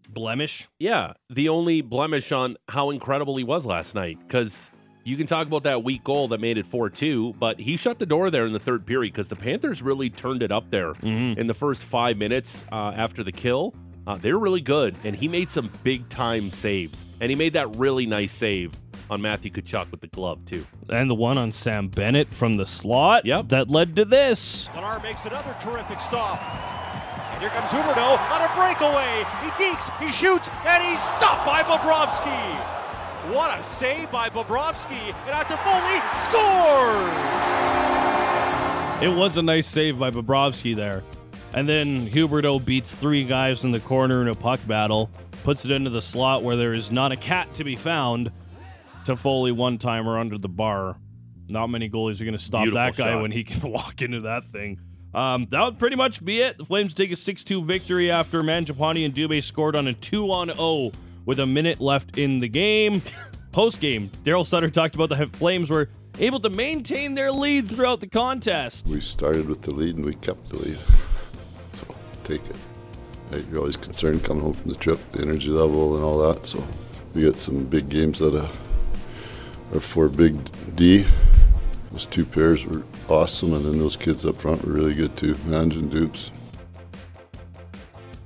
Blemish. yeah, the only blemish on how incredible he was last night. Because you can talk about that weak goal that made it four two, but he shut the door there in the third period because the Panthers really turned it up there Mm-hmm. in the first five minutes uh, after the kill. Uh, they were really good, and he made some big time saves, and he made that really nice save on Matthew Tkachuk with the glove too. and the one on Sam Bennett from the slot. Yep. That led to this. Gunnar makes another terrific stop. And here comes Huberdeau on a breakaway. He deeks, he shoots, and he's stopped by Bobrovsky. What a save by Bobrovsky. And out Toffoli, scores! It was a nice save by Bobrovsky there. And then Huberdeau beats three guys in the corner in a puck battle, puts it into the slot where there is not a cat to be found. Toffoli one timer under the bar. Not many goalies are going to stop Beautiful that guy shot. when he [LAUGHS] can walk into that thing. Um, that would pretty much be it. The Flames take a 6 2 victory after Mangiapane and Dubé scored on a 2 on 0 with a minute left in the game. [LAUGHS] Post game, Daryl Sutter talked about the Flames were able to maintain their lead throughout the contest. We started with the lead and we kept the lead. So take it. Right, You're always concerned coming home from the trip, the energy level and all that. So we got some big games out of our four big D. Those two pairs were awesome, and then those kids up front were really good too. Manj and Dupes.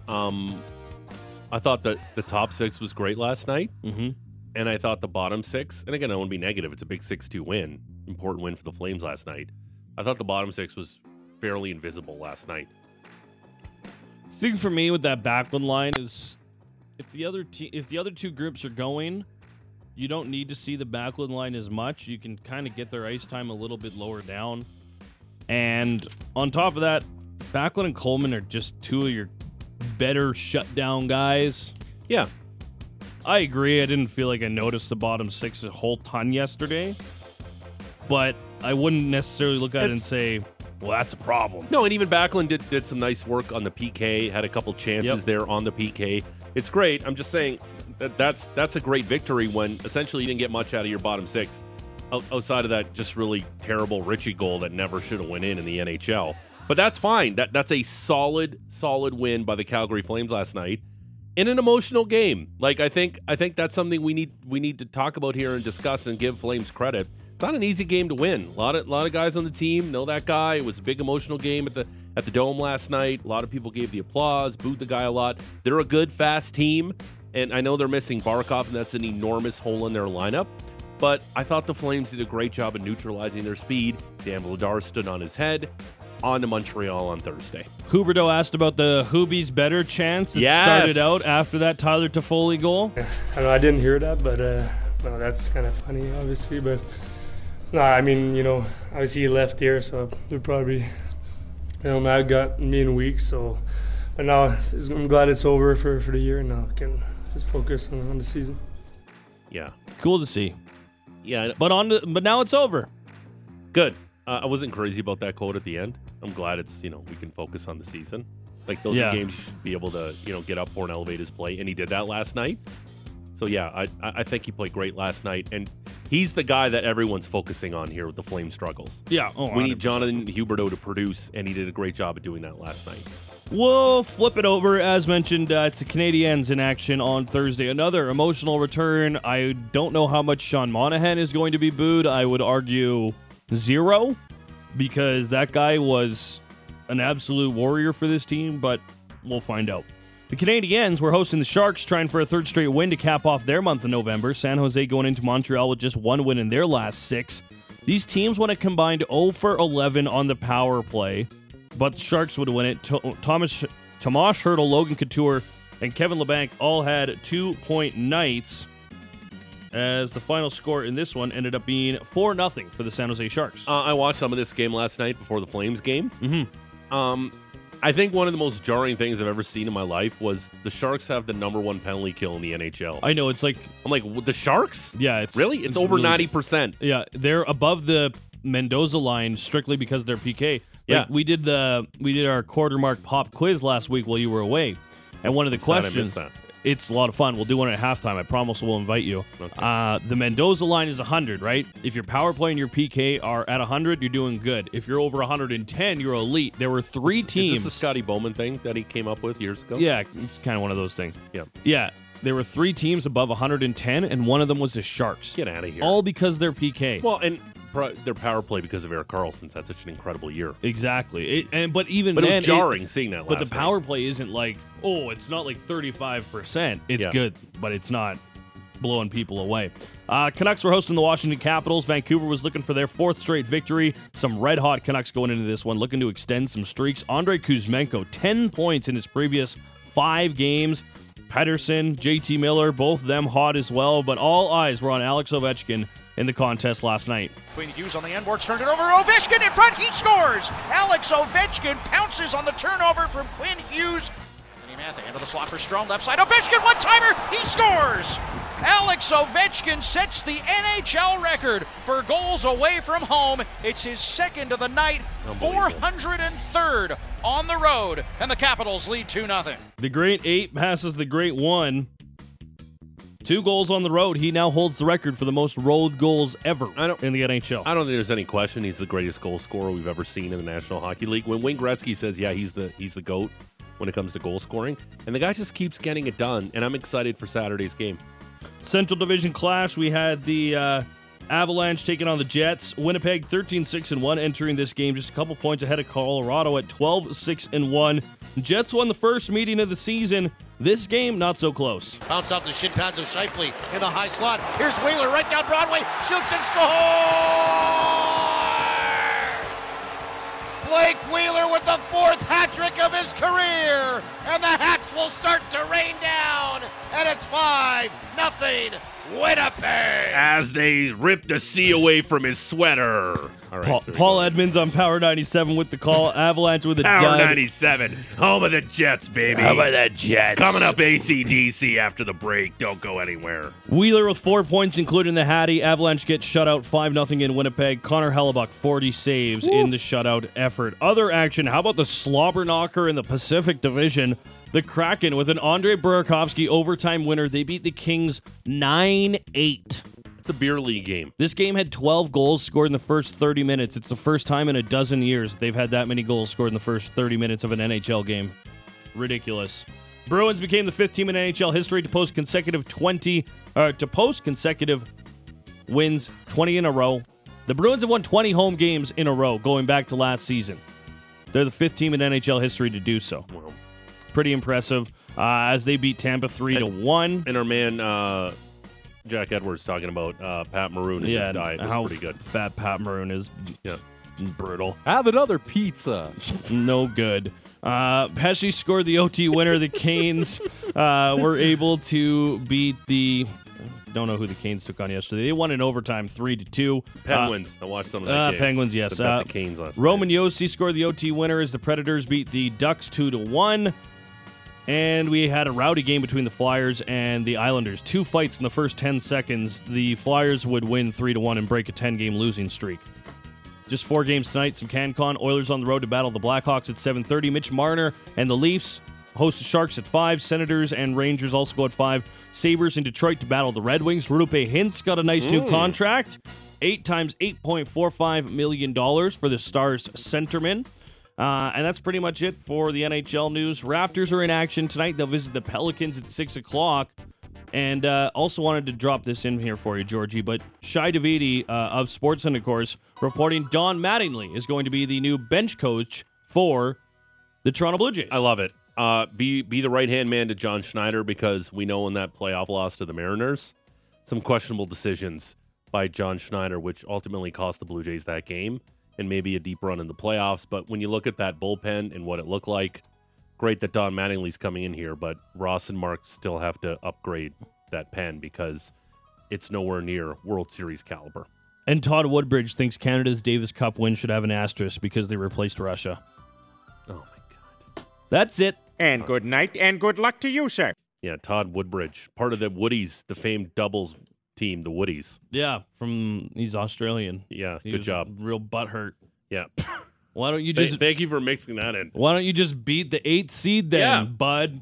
Um, I thought that the top six was great last night, Mm-hmm. and I thought the bottom six. And again, I won't be negative. It's a big six-two win, important win for the Flames last night. I thought the bottom six was fairly invisible last night. thing for me with that Backlund line is if the other te- if the other two groups are going, you don't need to see the Backlund line as much. You can kind of get their ice time a little bit lower down. And on top of that, Backlund and Coleman are just two of your better shutdown guys. Yeah, I agree. I didn't feel like I noticed the bottom six a whole ton yesterday, but I wouldn't necessarily look at it and say, "Well, that's a problem." no, and even Backlund did did some nice work on the PK. Had a couple chances Yep. there on the PK. It's great. I'm just saying that that's that's a great victory when essentially you didn't get much out of your bottom six, outside of that just really terrible Ritchie goal that never should have went in in the NHL. But that's fine. That that's a solid solid win by the Calgary Flames last night in an emotional game. Like I think I think that's something we need we need to talk about here and discuss and give Flames credit. It's not an easy game to win. A lot of lot of guys on the team know that guy. It was a big emotional game at the at the dome last night. A lot of people gave the applause, booed the guy a lot. They're a good, fast team, and I know they're missing Barkov, and that's an enormous hole in their lineup. But I thought the Flames did a great job of neutralizing their speed. Dan Vladar stood on his head. On to Montreal on Thursday. Huberdeau asked about the Hoobie's better chance that Yes. started out after that Tyler Toffoli goal. I know I didn't hear that, but uh, no, that's kind of funny, obviously. But no, I mean, you know, obviously he left here, so they're probably, you know, mad got me in weeks. So, but now I'm glad it's over for, for the year, and now I can just focus on, on the season. Yeah, Cool to see. yeah, But on to, but now it's over. good. Uh, I wasn't crazy about that quote at the end. I'm glad it's you know we can focus on the season. Like those Yeah. are games you should be able to you know get up for and elevate his play, and he did that last night. So yeah, I I think he played great last night, and he's the guy that everyone's focusing on here with the Flame struggles. Yeah. Oh, We need 100%. Jonathan Huberdeau to produce, and he did a great job of doing that last night. We'll flip it over. As mentioned, uh, it's the Canadiens in action on Thursday. Another emotional return. I don't know how much Sean Monahan is going to be booed. I would argue zero because that guy was an absolute warrior for this team, but we'll find out. The Canadiens were hosting the Sharks, trying for a third straight win to cap off their month of November. San Jose going into Montreal with just one win in their last six. These teams went a combined 0 for 11 on the power play. but the Sharks would win it. Thomas Tomas Hertl, Logan Couture, and Kevin Labanc all had two point nights. As the final score in this one ended up being four nothing for the San Jose Sharks. Uh, I watched some of this game last night before the Flames game. mm-hmm. Um, I think one of the most jarring things I've ever seen in my life was the Sharks have the number one penalty kill in the NHL. I know it's like I'm like, the Sharks? yeah, it's Really? It's, over really- ninety percent. Yeah, they're above the Mendoza line strictly because they're PK. Like, Yeah. we did the we did our quarter mark pop quiz last week while you were away, and one of the Sad I questions missed that. It's a lot of fun. We'll do one at halftime. I promise we'll invite you. Okay. Uh, the Mendoza line is 100, right? If your power play and your PK are at 100, you're doing good. If you're over 110, you're elite. There were three Is teams. this the Scotty Bowman thing that he came up with years ago? yeah, it's kind of one of those things. Yeah. Yeah. There were three teams above 110, and one of them was the Sharks. Get out of here. All because they're PK. well, and pro- their power play because of Erik Karlsson's had such an incredible year. exactly. It, and but even But it was jarring seeing that. But the night. power play isn't like, oh, it's not like 35%. It's Yeah. good, but it's not blowing people away. Uh, Canucks were hosting the Washington Capitals. Vancouver was looking for their fourth straight victory. Some red hot Canucks going into this one, looking to extend some streaks. Andre Kuzmenko, 10 points in his previous five games. Pettersson, JT Miller, both of them hot as well, but all eyes were on Alex Ovechkin in the contest last night. Quinn Hughes on the end boards, turned it over. Ovechkin in front, he scores! Alex Ovechkin pounces on the turnover from Quinn Hughes. Vinny Mantha into the slot for Strome, left side. Ovechkin, one timer, he scores! Alex Ovechkin sets the NHL record for goals away from home. It's his second of the night, 403rd on the road, and the Capitals lead 2 0. The great eight passes the great one. Two goals on the road. He now holds the record for the most road goals ever I don't- in the NHL. I don't think there's any question he's the greatest goal scorer we've ever seen in the National Hockey League. When Wayne Gretzky says, "Yeah, he's the he's the goat," when it comes to goal scoring, and the guy just keeps getting it done, and I'm excited for Saturday's game. Central Division clash. We had the uh, Avalanche taking on the Jets. Winnipeg 13 6 and 1 entering this game, just a couple points ahead of Colorado at 12 6 and 1. Jets won the first meeting of the season. This game, not so close. Bounced off the shin pads of Scheifele in the high slot. Here's Wheeler right down Broadway. Shoots and scores! Blake Wheeler with the fourth hat trick of his career. And the hats will start to rain down. And it's 5 nothing Winnipeg. As they rip the sea away from his sweater. All right, Paul, Paul. Edmonds on Power 97 with the call. Avalanche with a Power dud. 97, home of the Jets, baby. How about that Jets? Coming up ACDC after the break. Don't go anywhere. Wheeler with four points, including the Hattie. Avalanche gets shut out 5 0 in Winnipeg. Connor Hellebuyck, 40 saves in the shutout effort. Other action, how about the slobber knocker in the Pacific Division? The Kraken with an Andre Burakovsky overtime winner. They beat the Kings 9 8. It's a beer league game. This game had 12 goals scored in the first 30 minutes. It's the first time in a dozen years they've had that many goals scored in the first 30 minutes of an NHL game. Ridiculous. Bruins became the fifth team in NHL history to post consecutive 20 uh, to post consecutive wins 20 in a row. The Bruins have won 20 home games in a row going back to last season. They're the fifth team in NHL history to do so. Well, Pretty impressive uh, as they beat Tampa 3 to 1. and our man uh, Jack Edwards talking about uh, Pat Maroon and Yeah, his diet was how pretty good. f- fat Pat Maroon is Yeah. brutal. Have another pizza. [LAUGHS] no good. Uh, Pesce scored the OT winner. The Canes uh, were able to beat the. Don't know who the Canes took on yesterday. They won in overtime, three to two. Penguins. I watched some of that Uh, game. Penguins, yes. I Uh, the Canes last Roman night. Josi scored the OT winner as the Predators beat the Ducks two to one. And we had a rowdy game between the Flyers and the Islanders. Two fights in the first 10 seconds. The Flyers would win 3 to 1 and break a 10 game losing streak. Just four games tonight. Some CanCon. Oilers on the road to battle the Blackhawks at 7:30. Mitch Marner and the Leafs host the Sharks at five. Senators and Rangers also go at five. Sabres in Detroit to battle the Red Wings. Roope Hintz got a nice new mm. contract. Eight times $8.45 million for the Stars centerman. Uh, and that's pretty much it for the NHL news. Raptors are in action tonight. They'll visit the Pelicans at 6 o'clock. And uh, also wanted to drop this in here for you, Georgie. But Shi Davidi uh, of Sports of course, reporting Don Mattingly is going to be the new bench coach for the Toronto Blue Jays. I love it. Uh, be be the right hand man to John Schneider because we know in that playoff loss to the Mariners, some questionable decisions by John Schneider, which ultimately cost the Blue Jays that game. And maybe a deep run in the playoffs. But when you look at that bullpen and what it looked like, great that Don Mattingly's coming in here, but Ross and Mark still have to upgrade that pen because it's nowhere near World Series caliber. And Todd Woodbridge thinks Canada's Davis Cup win should have an asterisk because they replaced Russia. Oh my god. That's it. And good night and good luck to you, sir. Yeah, Todd Woodbridge, part of the Woodies, the famed doubles team, the Woodies. Yeah, from he's Australian. Yeah, He good was job. Real butthurt. Yeah. [COUGHS] Why don't you Th- just thank you for mixing that in. Why don't you just beat the eighth seed then, Yeah. bud?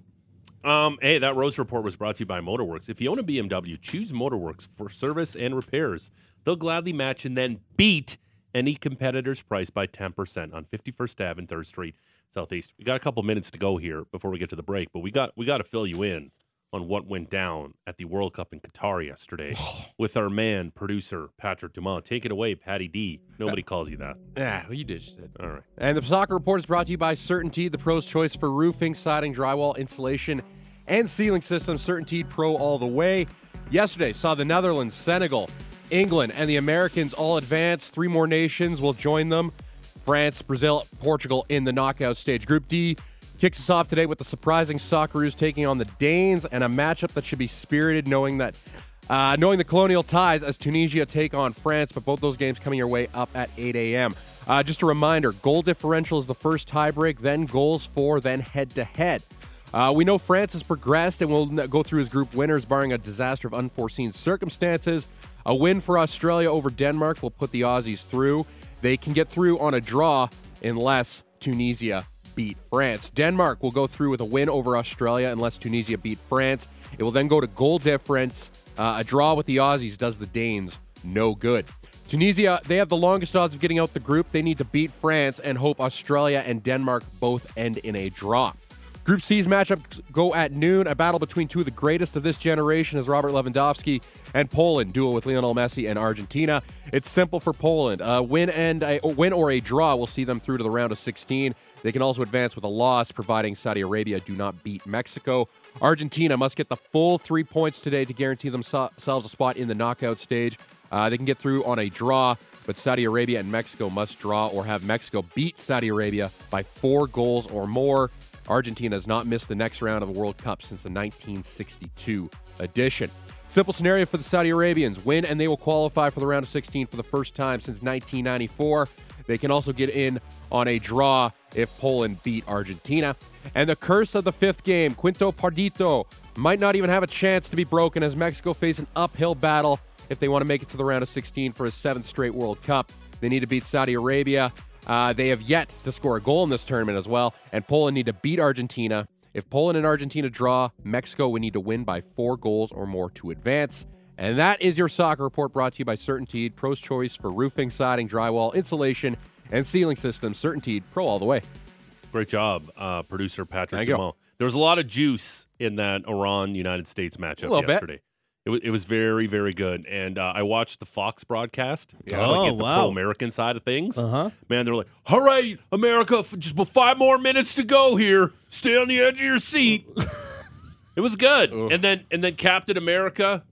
Um, hey, that Rose report was brought to you by Motorworks. If you own a BMW, choose Motorworks for service and repairs. They'll gladly match and then beat any competitor's price by 10% on 51st Ave and 3rd Street, Southeast. We got a couple minutes to go here before we get to the break, but we got we got to fill you in on what went down at the World Cup in Qatar yesterday [SIGHS] with our man, producer Patrick Dumont. Take it away, Patty D. Nobody calls you that. Yeah, [LAUGHS] well, you just did. All right. And the soccer report is brought to you by CertainTeed, the pro's choice for roofing, siding, drywall, insulation, and ceiling systems. CertainTeed Pro all the way. Yesterday saw the Netherlands, Senegal, England, and the Americans all advance. Three more nations will join them. France, Brazil, Portugal in the knockout stage. Group D kicks us off today with the surprising Socceroos taking on the Danes and a matchup that should be spirited, knowing that uh, knowing the colonial ties as Tunisia take on France, but both those games coming your way up at 8 a.m. Uh, just a reminder goal differential is the first tiebreak, then goals for, then head to head. Uh, we know France has progressed and we'll go through as group winners, barring a disaster of unforeseen circumstances. A win for Australia over Denmark will put the Aussies through. They can get through on a draw unless Tunisia beat France. Denmark will go through with a win over Australia unless Tunisia beat France. It will then go to goal difference. Uh, a draw with the Aussies does the Danes no good. Tunisia, they have the longest odds of getting out the group. They need to beat France and hope Australia and Denmark both end in a draw. Group C's matchups go at noon. A battle between two of the greatest of this generation is Robert Lewandowski and Poland, duel with Lionel Messi and Argentina. It's simple for Poland. A win and a a win or a draw will see them through to the round of 16. They can also advance with a loss, providing Saudi Arabia do not beat Mexico. Argentina must get the full three points today to guarantee themselves a spot in the knockout stage. Uh, they can get through on a draw, but Saudi Arabia and Mexico must draw or have Mexico beat Saudi Arabia by four goals or more. Argentina has not missed the next round of the World Cup since the 1962 edition. Simple scenario for the Saudi Arabians win and they will qualify for the round of 16 for the first time since 1994. They can also get in on a draw if Poland beat Argentina. And the curse of the fifth game, Quinto Partido, might not even have a chance to be broken as Mexico face an uphill battle if they want to make it to the round of 16 for a seventh straight World Cup. They need to beat Saudi Arabia. Uh, they have yet to score a goal in this tournament as well, and Poland need to beat Argentina. If Poland and Argentina draw, Mexico would need to win by four goals or more to advance. And that is your soccer report brought to you by CertainTeed, Pro's choice for roofing, siding, drywall, insulation, and ceiling systems. CertainTeed, Pro all the way. Great job, uh, producer Patrick Thank you. There was a lot of juice in that Iran United States matchup little bit. yesterday. It was, it was very, very good. And uh, I watched the Fox broadcast. Yeah. like, Oh, the wow. pro American side of things. Uh huh. Man, they're like, all right, America, just five more minutes to go here. Stay on the edge of your seat. [LAUGHS] it was good. And then and then Captain America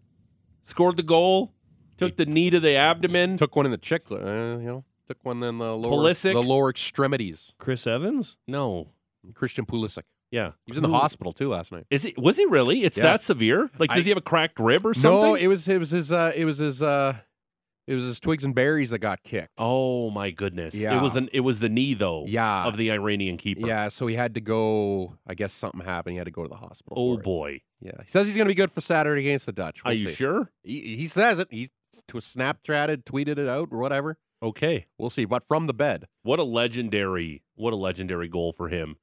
scored the goal, took the knee to the abdomen. Took one in the chick, uh, you know, took one in the lower, Pulisic? the lower extremities. Chris Evans? no. Christian Pulisic. Yeah. He was in the Who- hospital too last night. Is he was he really? It's Yeah. that severe? Like does I- he have a cracked rib or something? No, it was it was his uh it was his uh it was his twigs and berries that got kicked. Oh my goodness! Yeah. It was an it was the knee though. Yeah. of the Iranian keeper. Yeah, so he had to go. I guess something happened. He had to go to the hospital. Oh for it. boy. Yeah, he says he's going to be good for Saturday against the Dutch. Are We'll you see. sure? He, he says it. He to Snapchatted, tweeted it out, or whatever. Okay. We'll see. But from the bed, What a legendary what a legendary goal for him.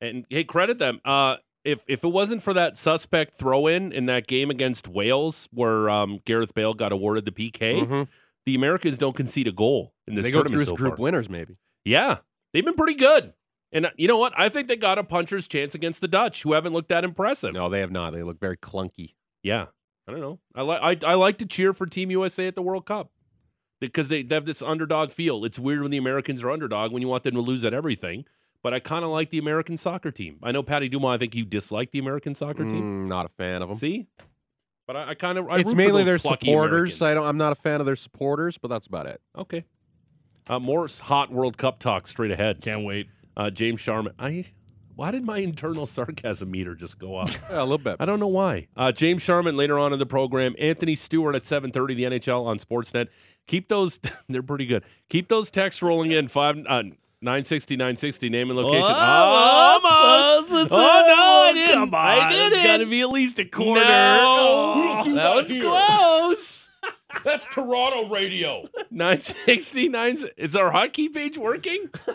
And hey, credit them. Uh if if it wasn't for that suspect throw in in that game against Wales where um, Gareth Bale got awarded the PK, Mhm. the Americans don't concede a goal in this they go tournament through so group far. winners. Maybe Yeah, they've been pretty good. And uh, you know what? I think they got a puncher's chance against the Dutch, who haven't looked that impressive. no, they have not. They look very clunky. Yeah, I don't know. I like I, I like to cheer for Team USA at the World Cup because they, they have this underdog feel. It's weird when the Americans are underdog when you want them to lose at everything. But I kind of like the American soccer team. I know Patty Dumont. I think you dislike the American soccer team. Mm, not a fan of them. See, but I, I kind of it's mainly their supporters. Americans. I don't. I'm not a fan of their supporters, but that's about it. Okay, Uh, more hot World Cup talk straight ahead. Can't wait. Uh, James Sharman. I. Why did my internal [LAUGHS] sarcasm meter just go up? Yeah, a little bit. I don't know why. Uh, James Sharman later on in the program. Anthony Stewart at 7:30. The NHL on Sportsnet. Keep those. [LAUGHS] they're pretty good. Keep those texts rolling in. Five. Uh, 960, 960, name and location. Oh, almost. almost. Oh, no, I a- didn't. Come on. I didn't. It's got to be at least a quarter. No. Oh. that was close. [LAUGHS] That's Toronto radio. 960, 9. Is our hotkey page working? [LAUGHS]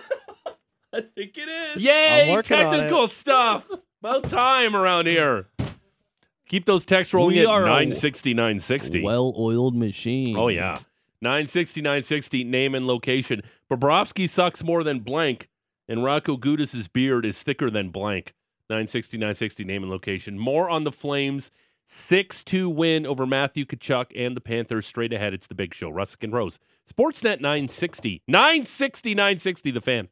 I think it is. Yay! I'm working on it. Technical stuff. About time around here. Keep those texts rolling We in. are a 960, 960. Well-oiled machine. Oh, yeah. 960, 960, name and location. Bobrovsky sucks more than blank, and Radko Gudas' beard is thicker than blank. 960, 960, name and location. More on the Flames. 6 2 win over Matthew Tkachuk and the Panthers. Straight ahead, it's the big show. Russick and Rose. Sportsnet 960. 960, 960, the fan.